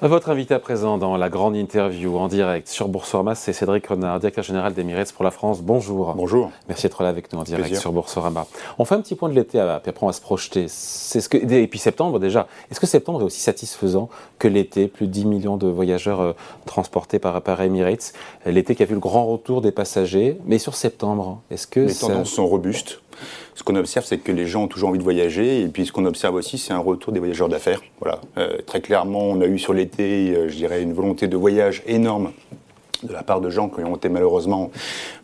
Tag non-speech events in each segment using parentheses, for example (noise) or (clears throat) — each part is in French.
Votre invité à présent dans la grande interview en direct sur Boursorama, c'est Cédric Renard, directeur général d'Emirates pour la France. Bonjour. Bonjour. Merci d'être là avec nous en direct sur Boursorama. On fait un petit point de l'été, puis après on va se projeter. C'est ce que, et puis septembre déjà. Est-ce que septembre est aussi satisfaisant que l'été? Plus de 10 millions de voyageurs euh, transportés par, par Emirates. L'été qui a vu le grand retour des passagers. Mais sur septembre, est-ce que... Les tendances sont robustes ce qu'on observe, c'est que les gens ont toujours envie de voyager. Et puis, ce qu'on observe aussi, c'est un retour des voyageurs d'affaires. Voilà. Euh, très clairement, on a eu sur l'été, euh, je dirais, une volonté de voyage énorme de la part de gens qui ont été malheureusement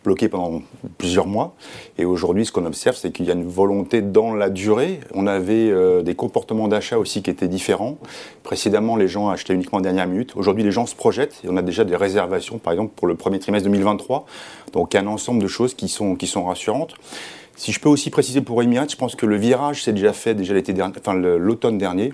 bloqués pendant plusieurs mois. Et aujourd'hui, ce qu'on observe, c'est qu'il y a une volonté dans la durée. On avait euh, des comportements d'achat aussi qui étaient différents. Précédemment, les gens achetaient uniquement en dernière minute. Aujourd'hui, les gens se projettent et on a déjà des réservations, par exemple, pour le premier trimestre 2023. Donc, un ensemble de choses qui sont, qui sont rassurantes. Si je peux aussi préciser pour Emirates, je pense que le virage s'est déjà fait déjà dernier, enfin l'automne dernier.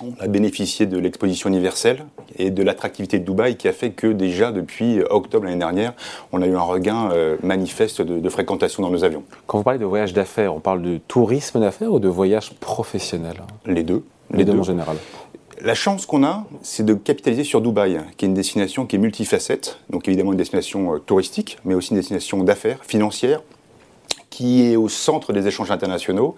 On a bénéficié de l'exposition universelle et de l'attractivité de Dubaï qui a fait que déjà depuis octobre l'année dernière, on a eu un regain euh, manifeste de, fréquentation dans nos avions. Quand vous parlez de voyage d'affaires, on parle de tourisme d'affaires ou de voyage professionnel? Les deux. Les, deux, en général. La chance qu'on a, c'est de capitaliser sur Dubaï, qui est une destination qui est multifacette, donc évidemment une destination euh, touristique, mais aussi une destination d'affaires, financière, qui est au centre des échanges internationaux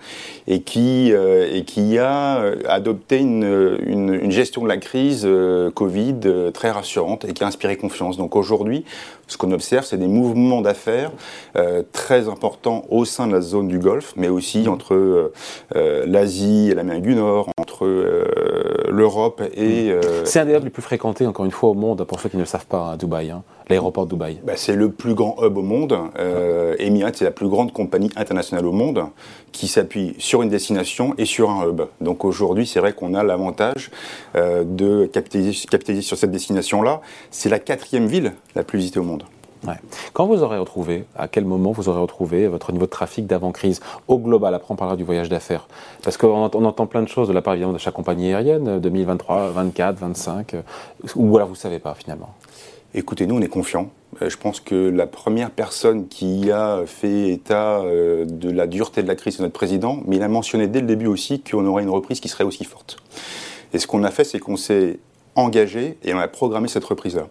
et qui, euh, et qui a euh, adopté une, une, gestion de la crise euh, Covid très rassurante et qui a inspiré confiance. Donc aujourd'hui, ce qu'on observe, c'est des mouvements d'affaires très importants au sein de la zone du Golfe, mais aussi entre l'Asie et l'Amérique du Nord, entre l'Europe et... c'est un des hubs les plus fréquentés, encore une fois, au monde, pour ceux qui ne le savent pas, à Dubaï. Hein l'aéroport de Dubaï bah, C'est le plus grand hub au monde. Euh, Emirates, c'est la plus grande compagnie internationale au monde qui s'appuie sur une destination et sur un hub. Donc aujourd'hui, c'est vrai qu'on a l'avantage euh, de capitaliser, capitaliser sur cette destination-là. C'est la quatrième ville la plus visitée au monde. Quand vous aurez retrouvé, à quel moment vous aurez retrouvé votre niveau de trafic d'avant-crise au global? Après, on parlera du voyage d'affaires. Parce qu'on entend plein de choses de la part évidemment de chaque compagnie aérienne, 2023, 24, 25, ou voilà, vous ne savez pas finalement Écoutez, nous, on est confiants. Euh, je pense que la première personne qui a fait état euh, de la dureté de la crise, c'est notre président, mais il a mentionné dès le début aussi qu'on aurait une reprise qui serait aussi forte. Et ce qu'on a fait, c'est qu'on s'est engagé et on a programmé cette reprise-là.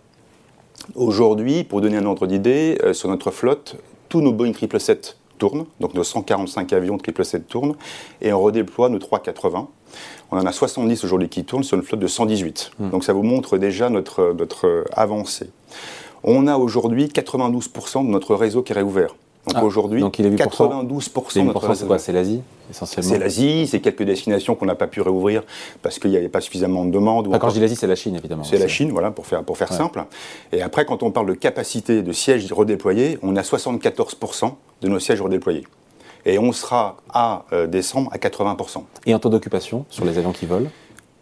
Aujourd'hui, pour donner un ordre d'idée, euh, sur notre flotte, tous nos Boeing 777 tournent, donc nos 145 avions 777 tournent, et on redéploie nos 380. On en a 70 aujourd'hui qui tournent sur une flotte de 118. Hmm. Donc ça vous montre déjà notre, notre avancée. On a aujourd'hui 92% de notre réseau qui est réouvert. Donc ah, aujourd'hui, 92% de notre réseau. C'est l'Asie essentiellement C'est l'Asie, c'est quelques destinations qu'on n'a pas pu réouvrir parce qu'il n'y avait pas suffisamment de demandes. quand je dis l'Asie, c'est la Chine évidemment. C'est la Chine, voilà, pour faire, pour faire simple. Et après, quand on parle de capacité de sièges redéployés, on a 74% de nos sièges redéployés et on sera à euh, décembre à 80%. Et un taux d'occupation sur les avions qui volent?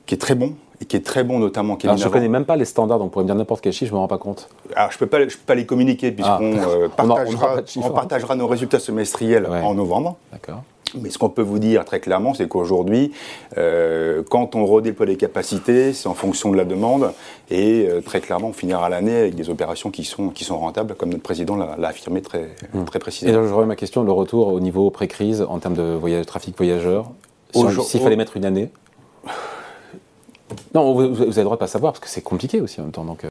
Qui est très bon, et qui est très bon notamment. Alors, je ne connais même pas les standards, donc on pourrait me dire n'importe quel chiffre, je ne me rends pas compte. Alors je ne peux, pas, peux pas les communiquer puisqu'on ah. euh, (laughs) partagera, on, partagera, nos résultats semestriels en novembre. D'accord. Mais ce qu'on peut vous dire très clairement, c'est qu'aujourd'hui, euh, quand on redéploie les capacités, c'est en fonction de la demande. Et euh, très clairement, on finira l'année avec des opérations qui sont, qui sont rentables, comme notre président l'a affirmé très, hmm. très précisément. Et là, je reviens ma question, le retour au niveau pré-crise en termes de voyage, trafic voyageurs, s'il fallait mettre une année non, vous, avez le droit de pas savoir parce que c'est compliqué aussi en même temps. Donc, euh.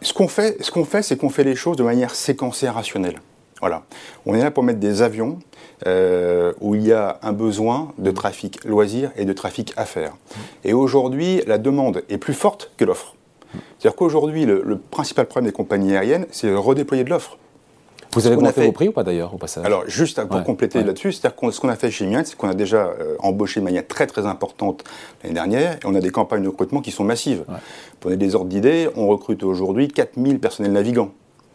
Ce qu'on fait, ce qu'on fait, c'est qu'on fait les choses de manière séquencée et rationnelle. Voilà. On est là pour mettre des avions euh, où il y a un besoin de trafic loisir et de trafic affaires. Et aujourd'hui, la demande est plus forte que l'offre. C'est-à-dire qu'aujourd'hui, le, principal problème des compagnies aériennes, c'est redéployer de l'offre. Vous avez augmenté vos prix ou pas d'ailleurs au passage Alors juste pour compléter là-dessus, c'est-à-dire ce qu'on a fait chez Mian, c'est qu'on a déjà euh, embauché de manière très très importante l'année dernière et on a des campagnes de recrutement qui sont massives. Pour donner des ordres d'idées, on recrute aujourd'hui 4000 personnels navigants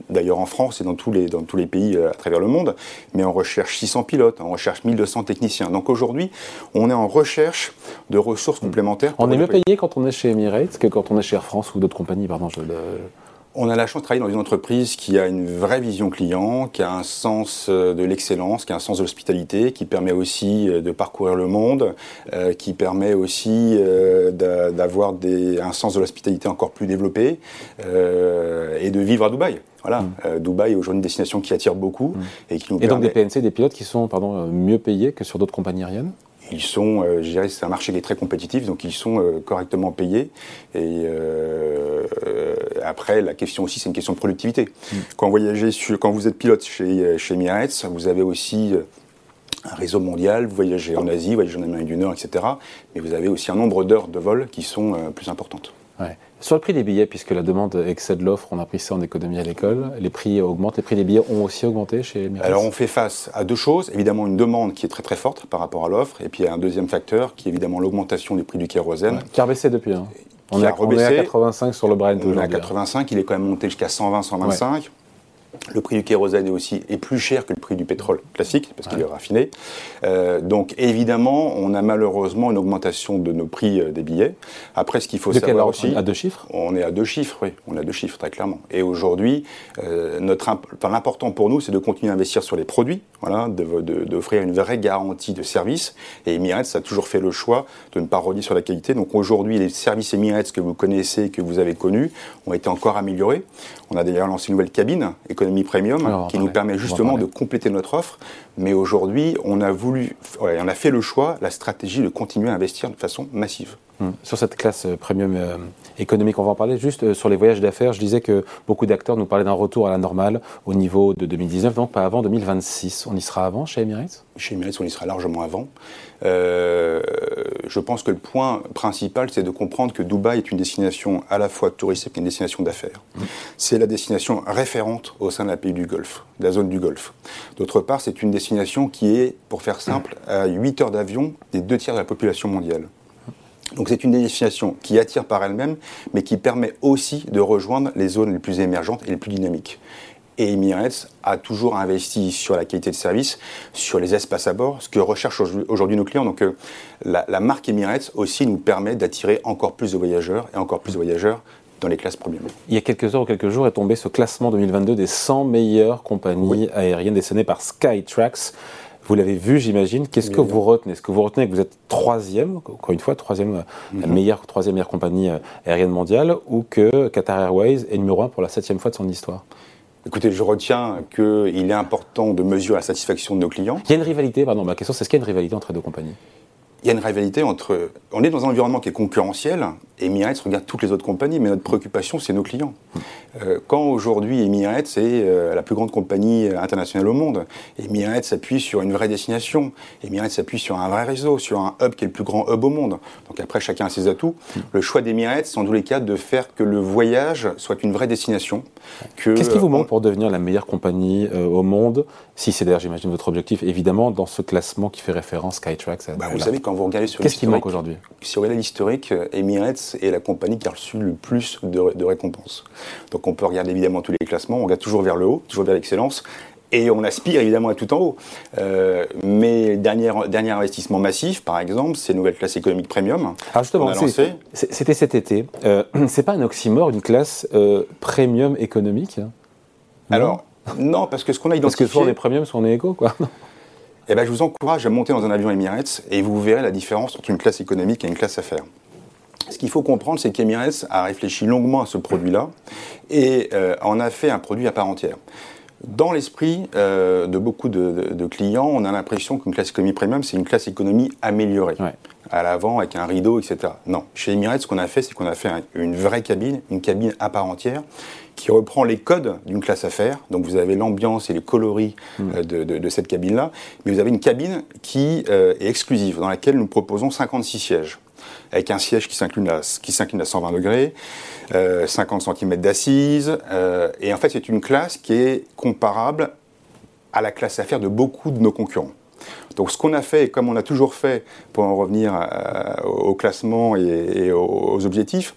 d'ailleurs en France et dans tous les, dans tous les pays euh, à travers le monde, mais on recherche 600 pilotes, on recherche 1200 techniciens. Donc aujourd'hui, on est en recherche de ressources complémentaires. On est mieux payé quand on est chez Emirates que quand on est chez Air France ou d'autres compagnies, pardon. Je on a la chance de travailler dans une entreprise qui a une vraie vision client, qui a un sens euh, de l'excellence, qui a un sens de l'hospitalité, qui permet aussi euh, de parcourir le monde, euh, qui permet aussi d'avoir un sens de l'hospitalité encore plus développé et de vivre à Dubaï. Voilà, mm. Dubaï est aujourd'hui une destination qui attire beaucoup mm. et qui nous Et donc des PNC, des pilotes qui sont pardon, mieux payés que sur d'autres compagnies aériennes? Ils sont, je dirais, c'est un marché qui est très compétitif, donc ils sont correctement payés. Et après, la question aussi, c'est une question de productivité. Mm. Quand, vous voyagez sur, quand vous êtes pilote chez, chez Emirates, vous avez aussi un réseau mondial, vous voyagez en Asie, vous voyagez en Amérique du Nord, etc. Mais vous avez aussi un nombre d'heures de vol qui sont plus importantes. Sur le prix des billets, puisque la demande excède l'offre, on a pris ça en économie à l'école, les prix augmentent, les prix des billets ont aussi augmenté chez Emirates Alors on fait face à deux choses, évidemment une demande qui est très très forte par rapport à l'offre, et puis un deuxième facteur qui est évidemment l'augmentation du prix du kérosène. qui a baissé depuis. Hein. On, est à, on, est à, 85 sur le Brent. On est à 85, il est quand même monté jusqu'à 120, 125. Le prix du kérosène est aussi est plus cher que le prix du pétrole classique parce qu'il est raffiné. Euh, donc évidemment, on a malheureusement une augmentation de nos prix euh, des billets. Après, ce qu'il faut savoir aussi, à deux chiffres? On est à deux chiffres, oui, on a deux chiffres très clairement. Et aujourd'hui, euh, notre l'important pour nous, c'est de continuer à investir sur les produits, voilà, d'offrir une vraie garantie de service. Et Emirates a toujours fait le choix de ne pas renier sur la qualité. Donc aujourd'hui, les services Emirates que vous connaissez, que vous avez connus, ont été encore améliorés. On a d'ailleurs lancé une nouvelle cabine premium qui nous permet justement de compléter notre offre. Mais aujourd'hui, on a voulu, on a fait le choix, la stratégie de continuer à investir de façon massive. Hum. Sur cette classe euh, premium euh, économique, on va en parler. Juste euh, sur les voyages d'affaires, je disais que beaucoup d'acteurs nous parlaient d'un retour à la normale au niveau de 2019, donc pas avant 2026. On y sera avant chez Emirates? Chez Emirates, on y sera largement avant. je pense que le point principal, c'est de comprendre que Dubaï est une destination à la fois touristique et une destination d'affaires. Hum. C'est la destination référente au sein de la pays du Golfe, de la zone du Golfe. D'autre part, c'est une destination qui est, pour faire simple, à 8 heures d'avion des deux tiers de la population mondiale. Donc c'est une destination qui attire par elle-même, mais qui permet aussi de rejoindre les zones les plus émergentes et les plus dynamiques. Et Emirates a toujours investi sur la qualité de service, sur les espaces à bord, ce que recherchent aujourd'hui nos clients. Donc euh, la, marque Emirates aussi nous permet d'attirer encore plus de voyageurs et encore plus de voyageurs dans les classes premium. Il y a quelques heures ou quelques jours est tombé ce classement 2022 des 100 meilleures compagnies aériennes décennées par Skytrax. Vous l'avez vu, j'imagine. Qu'est-ce que vous retenez? Est-ce que vous retenez que vous êtes troisième, encore une fois, troisième, euh, la mhm. meilleure, troisième meilleure compagnie euh, aérienne mondiale, ou que Qatar Airways est numéro un pour la septième fois de son histoire? Écoutez, je retiens qu'il est important de mesurer la satisfaction de nos clients. Il y a une rivalité, pardon, ma question c'est est-ce qu'il y a une rivalité entre les deux compagnies? Il y a une rivalité entre. On est dans un environnement qui est concurrentiel. Emirates regarde toutes les autres compagnies, mais notre préoccupation, c'est nos clients. Euh, quand aujourd'hui Emirates est euh, la plus grande compagnie internationale au monde, Emirates s'appuie sur une vraie destination, Emirates s'appuie sur un vrai réseau, sur un hub qui est le plus grand hub au monde. Donc après, chacun a ses atouts. Le choix d'Emirates, c'est en tous les cas de faire que le voyage soit une vraie destination. Qu'est-ce qui vous manque pour devenir la meilleure compagnie euh, au monde? Si c'est d'ailleurs, j'imagine, votre objectif, évidemment, dans ce classement qui fait référence Skytrax. Bah, vous savez, quand vous regardez sur Qu'est-ce qui manque aujourd'hui? Si vous regardez l'historique, Emirates est la compagnie qui a reçu le plus de, récompenses. Donc on peut regarder évidemment tous les classements, on regarde toujours vers le haut, toujours vers l'excellence. Et on aspire évidemment à tout en haut. Euh, mais dernier, dernier investissement massif, par exemple, c'est Nouvelle Classe Économique Premium. Alors ah, justement, c'était cet été. Euh, (clears throat) c'est pas un oxymore, une classe euh, premium économique? Alors, non, parce que ce qu'on a identifié... Parce que soit on est premium, soit on est éco, quoi. (laughs) Eh ben, je vous encourage à monter dans un avion Emirates et vous verrez la différence entre une classe économique et une classe affaires. Ce qu'il faut comprendre, c'est qu'Emirates a réfléchi longuement à ce produit-là et euh, en a fait un produit à part entière. Dans l'esprit euh, de beaucoup de, clients, on a l'impression qu'une classe économie premium, c'est une classe économie améliorée. À l'avant, avec un rideau, etc. Non. Chez Emirates, ce qu'on a fait, c'est qu'on a fait une vraie cabine, une cabine à part entière, qui reprend les codes d'une classe affaires. Donc vous avez l'ambiance et les coloris hmm. euh, de, cette cabine-là. Mais vous avez une cabine qui est exclusive, dans laquelle nous proposons 56 sièges avec un siège qui s'incline à, qui à 120 degrés, 50 euh, cm d'assise. Euh, et en fait, c'est une classe qui est comparable à la classe affaires de beaucoup de nos concurrents. Donc ce qu'on a fait, comme on a toujours fait, pour en revenir euh, au classement et, aux objectifs,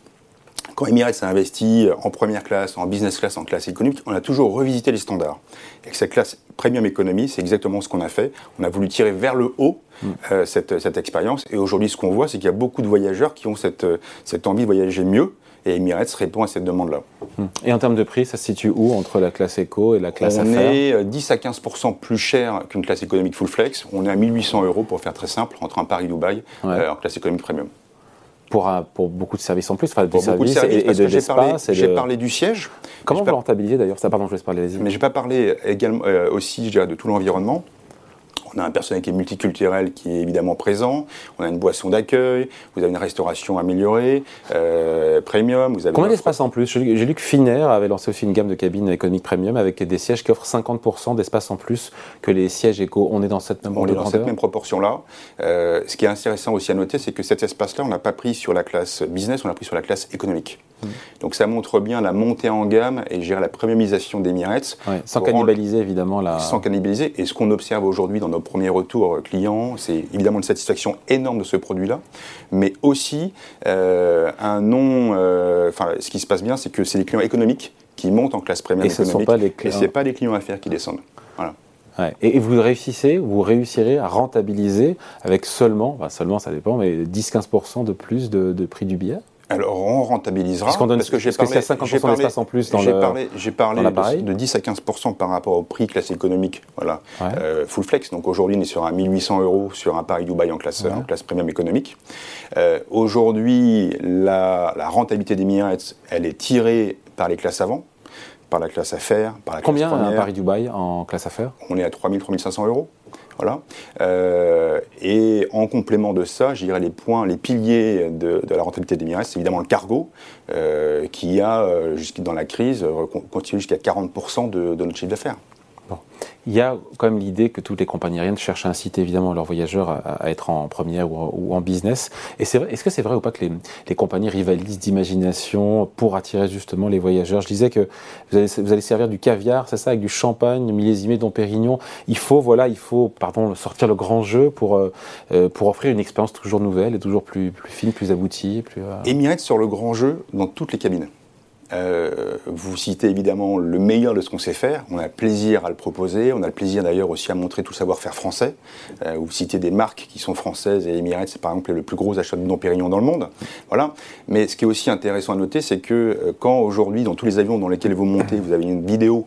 quand Emirates a investi en première classe, en business class, en classe économique, on a toujours revisité les standards. Et cette classe premium économie, c'est exactement ce qu'on a fait. On a voulu tirer vers le haut mm. euh, cette, cette, expérience. Et aujourd'hui, ce qu'on voit, c'est qu'il y a beaucoup de voyageurs qui ont cette, cette envie de voyager mieux. Et Emirates répond à cette demande-là. Mm. Et en termes de prix, ça se situe où entre la classe éco et la classe On est 10 euh, à 15 plus cher qu'une classe économique full flex. On est à 1800 euros pour faire très simple entre un Paris-Dubaï euh, en classe économique premium pour, pour beaucoup de services en plus, enfin, pour beaucoup de services et, de l'espace. J'ai parlé, du siège. Comment vous rentabilisez d'ailleurs? Ça Pardon, je laisse parler. Mais je n'ai pas parlé également euh, aussi, je dirais, de tout l'environnement. On a un personnel qui est multiculturel qui est évidemment présent. On a une boisson d'accueil. Vous avez une restauration améliorée, euh, premium. Vous avez Combien d'espace en plus? J'ai lu que Finnair avait lancé aussi une gamme de cabines économiques premium avec des sièges qui offrent 50% d'espace en plus que les sièges éco. On est dans cette même On est dans cette même proportion-là. Euh, ce qui est intéressant aussi à noter, c'est que cet espace-là, on n'a pas pris sur la classe business, on l'a pris sur la classe économique. Mmh. Donc ça montre bien la montée en gamme et la premiumisation d'Emirates. Ouais, sans cannibaliser évidemment la. Sans cannibaliser. Et ce qu'on observe aujourd'hui dans nos premiers retours clients, c'est évidemment une satisfaction énorme de ce produit-là, mais aussi euh, un nom. Euh, enfin, ce qui se passe bien, c'est que c'est les clients économiques qui montent en classe premium et ce sont pas les clients... et c'est pas les clients affaires qui descendent. Voilà. Et, vous réussissez, vous réussirez à rentabiliser avec seulement, seulement ça dépend, mais 10-15% de plus de, de prix du billet alors, on rentabilisera. Parce, donne, parce que j'ai parlé, 50% d'espace en plus dans J'ai parlé, parlé de, 10 à 15% par rapport au prix classe économique, voilà, euh, full flex. Donc aujourd'hui, on est sur un 1800 euros sur un Paris-Dubaï en classe, en classe premium économique. Euh, aujourd'hui, la, la rentabilité des Emirates, elle est tirée par les classes avant, par la classe affaires, par la Combien classe. Combien Paris-Dubaï en classe affaires? On est à 3000, 3500 euros. Voilà. Euh, et en complément de ça, je dirais les points, les piliers de, la rentabilité des Emirates, c'est évidemment le cargo, euh, qui a, euh, dans la crise, continué jusqu'à 40% de, de notre chiffre d'affaires. Il y a quand même l'idée que toutes les compagnies aériennes cherchent à inciter évidemment leurs voyageurs à, être en première ou en, business. Et c'est est-ce que c'est vrai ou pas que les, compagnies rivalisent d'imagination pour attirer justement les voyageurs? Je disais que vous allez, servir du caviar, c'est ça, avec du champagne millésimé Dom Pérignon. Il faut, voilà, il faut, pardon, sortir le grand jeu pour, euh, euh, pour offrir une expérience toujours nouvelle et toujours plus, plus fine, plus aboutie. Plus, euh... Emirates sur le grand jeu dans toutes les cabines. Euh, vous citez évidemment le meilleur de ce qu'on sait faire. On a plaisir à le proposer. On a le plaisir d'ailleurs aussi à montrer tout savoir-faire français. Euh, vous citez des marques qui sont françaises et Emirates, c'est par exemple le plus gros achat de Dom Pérignon dans le monde. Voilà. Mais ce qui est aussi intéressant à noter, c'est que euh, quand aujourd'hui, dans tous les avions dans lesquels vous montez, vous avez une vidéo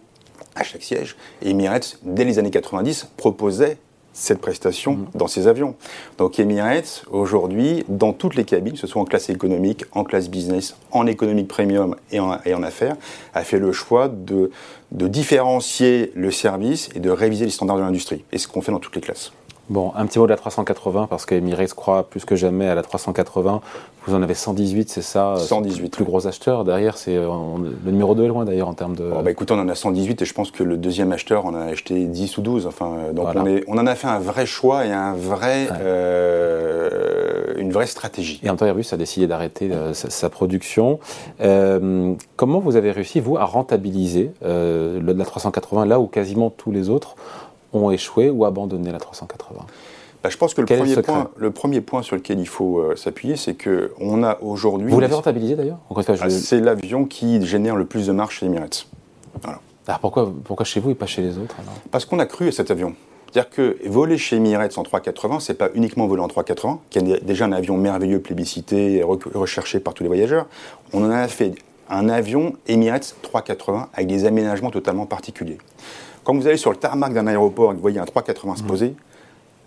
à chaque siège, Emirates, dès les années 90, proposait cette prestation mm. dans ces avions. Donc Emirates, aujourd'hui, dans toutes les cabines, que ce soit en classe économique, en classe business, en économique premium et en, et en affaires, a fait le choix de, de différencier le service et de réviser les standards de l'industrie. Et ce qu'on fait dans toutes les classes. Bon, un petit mot de la 380 parce qu'Emirates croit plus que jamais à la 380. Vous en avez 118, c'est ça 118. Le plus gros acheteur derrière, c'est euh, le numéro 2 est loin d'ailleurs en termes de. Bah, écoutez, on en a 118 et je pense que le deuxième acheteur en a acheté 10 ou 12. Enfin, euh, donc on, est, on, en a fait un vrai choix et un vrai, euh, une vraie stratégie. Et en temps, Airbus a décidé d'arrêter sa, production. comment vous avez réussi, vous, à rentabiliser la 380 là où quasiment tous les autres ont échoué ou abandonné la 380 bah, je pense que le premier, point, le premier, point, sur lequel il faut euh, s'appuyer, c'est qu'on a aujourd'hui. Vous l'avez rentabilisé d'ailleurs? Ah, C'est l'avion qui génère le plus de marge chez Emirates. Voilà. Alors pourquoi, pourquoi chez vous et pas chez les autres Parce qu'on a cru à cet avion. C'est-à-dire que voler chez Emirates en 380, c'est pas uniquement voler en 380, qui est déjà un avion merveilleux, plébiscité et recherché par tous les voyageurs. On en a fait un avion Emirates 380 avec des aménagements totalement particuliers. Quand vous allez sur le tarmac d'un aéroport et que vous voyez un 380 se mmh. poser,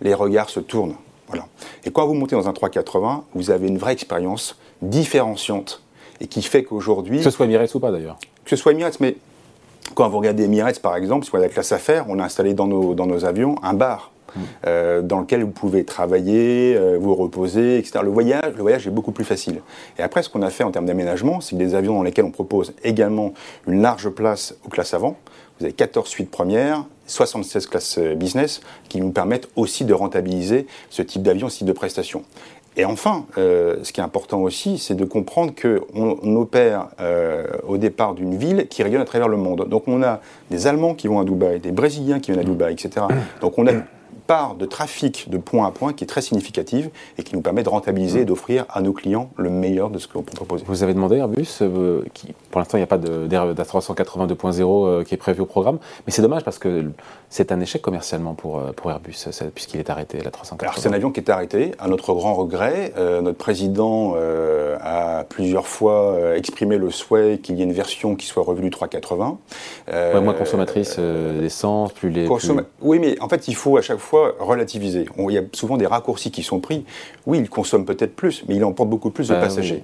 les regards se tournent. Voilà. Et quand vous montez dans un 380, vous avez une vraie expérience différenciante et qui fait qu'aujourd'hui. Que ce soit Emirates ou pas d'ailleurs. Que ce soit Emirates, mais quand vous regardez Emirates par exemple, si vous avez la classe affaires, on a installé dans nos, dans nos avions un bar. Mmh. Euh, dans lequel vous pouvez travailler, euh, vous reposer, etc. Le voyage, le voyage est beaucoup plus facile. Et après, ce qu'on a fait en termes d'aménagement, c'est des avions dans lesquels on propose également une large place aux classes avant. Vous avez 14 suites premières, 76 classes euh, business qui nous permettent aussi de rentabiliser ce type d'avion, ce type de prestation. Et enfin, euh, ce qui est important aussi, c'est de comprendre qu'on on opère euh, au départ d'une ville qui rayonne à travers le monde. Donc on a des Allemands qui vont à Dubaï, des Brésiliens qui viennent à Dubaï, etc. Donc on a part de trafic de point à point qui est très significative et qui nous permet de rentabiliser et d'offrir à nos clients le meilleur de ce que l'on peut proposer. Vous avez demandé Airbus, euh, qui, pour l'instant il n'y a pas d'A380 2.0 euh, qui est prévu au programme, mais c'est dommage parce que c'est un échec commercialement pour, euh, pour Airbus puisqu'il est arrêté, la 380. Alors c'est un avion qui est arrêté, à notre grand regret. notre président a plusieurs fois exprimé le souhait qu'il y ait une version qui soit revenue 380. moins consommatrice d'essence, plus les... Oui mais en fait il faut à chaque fois fois relativiser. il y a souvent des raccourcis qui sont pris. Oui, il consomme peut-être plus, mais il emporte beaucoup plus de bah passagers.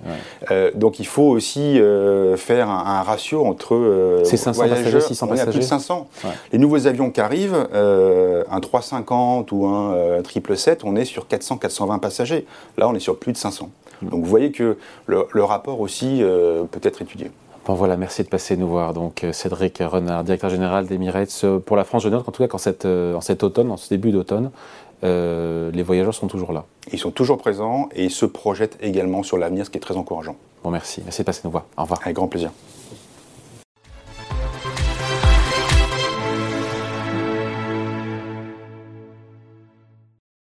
Euh, donc il faut aussi euh, faire un, ratio entre euh, 500 passagers, 600 passagers. plus de 500. Les nouveaux avions qui arrivent, un 350 ou un 777, on est sur 400-420 passagers. Là, on est sur plus de 500. Hmm. Donc vous voyez que le, le rapport aussi peut être étudié. Bon voilà, merci de passer nous voir. Donc euh, Cédric Renard, directeur général d'Emirates euh, pour la France. Je note en tout cas qu'en cet, euh, en cet automne, en ce début d'automne, les voyageurs sont toujours là. Ils sont toujours présents et ils se projettent également sur l'avenir, ce qui est très encourageant. Bon merci, merci de passer nous voir. Au revoir. Avec grand plaisir.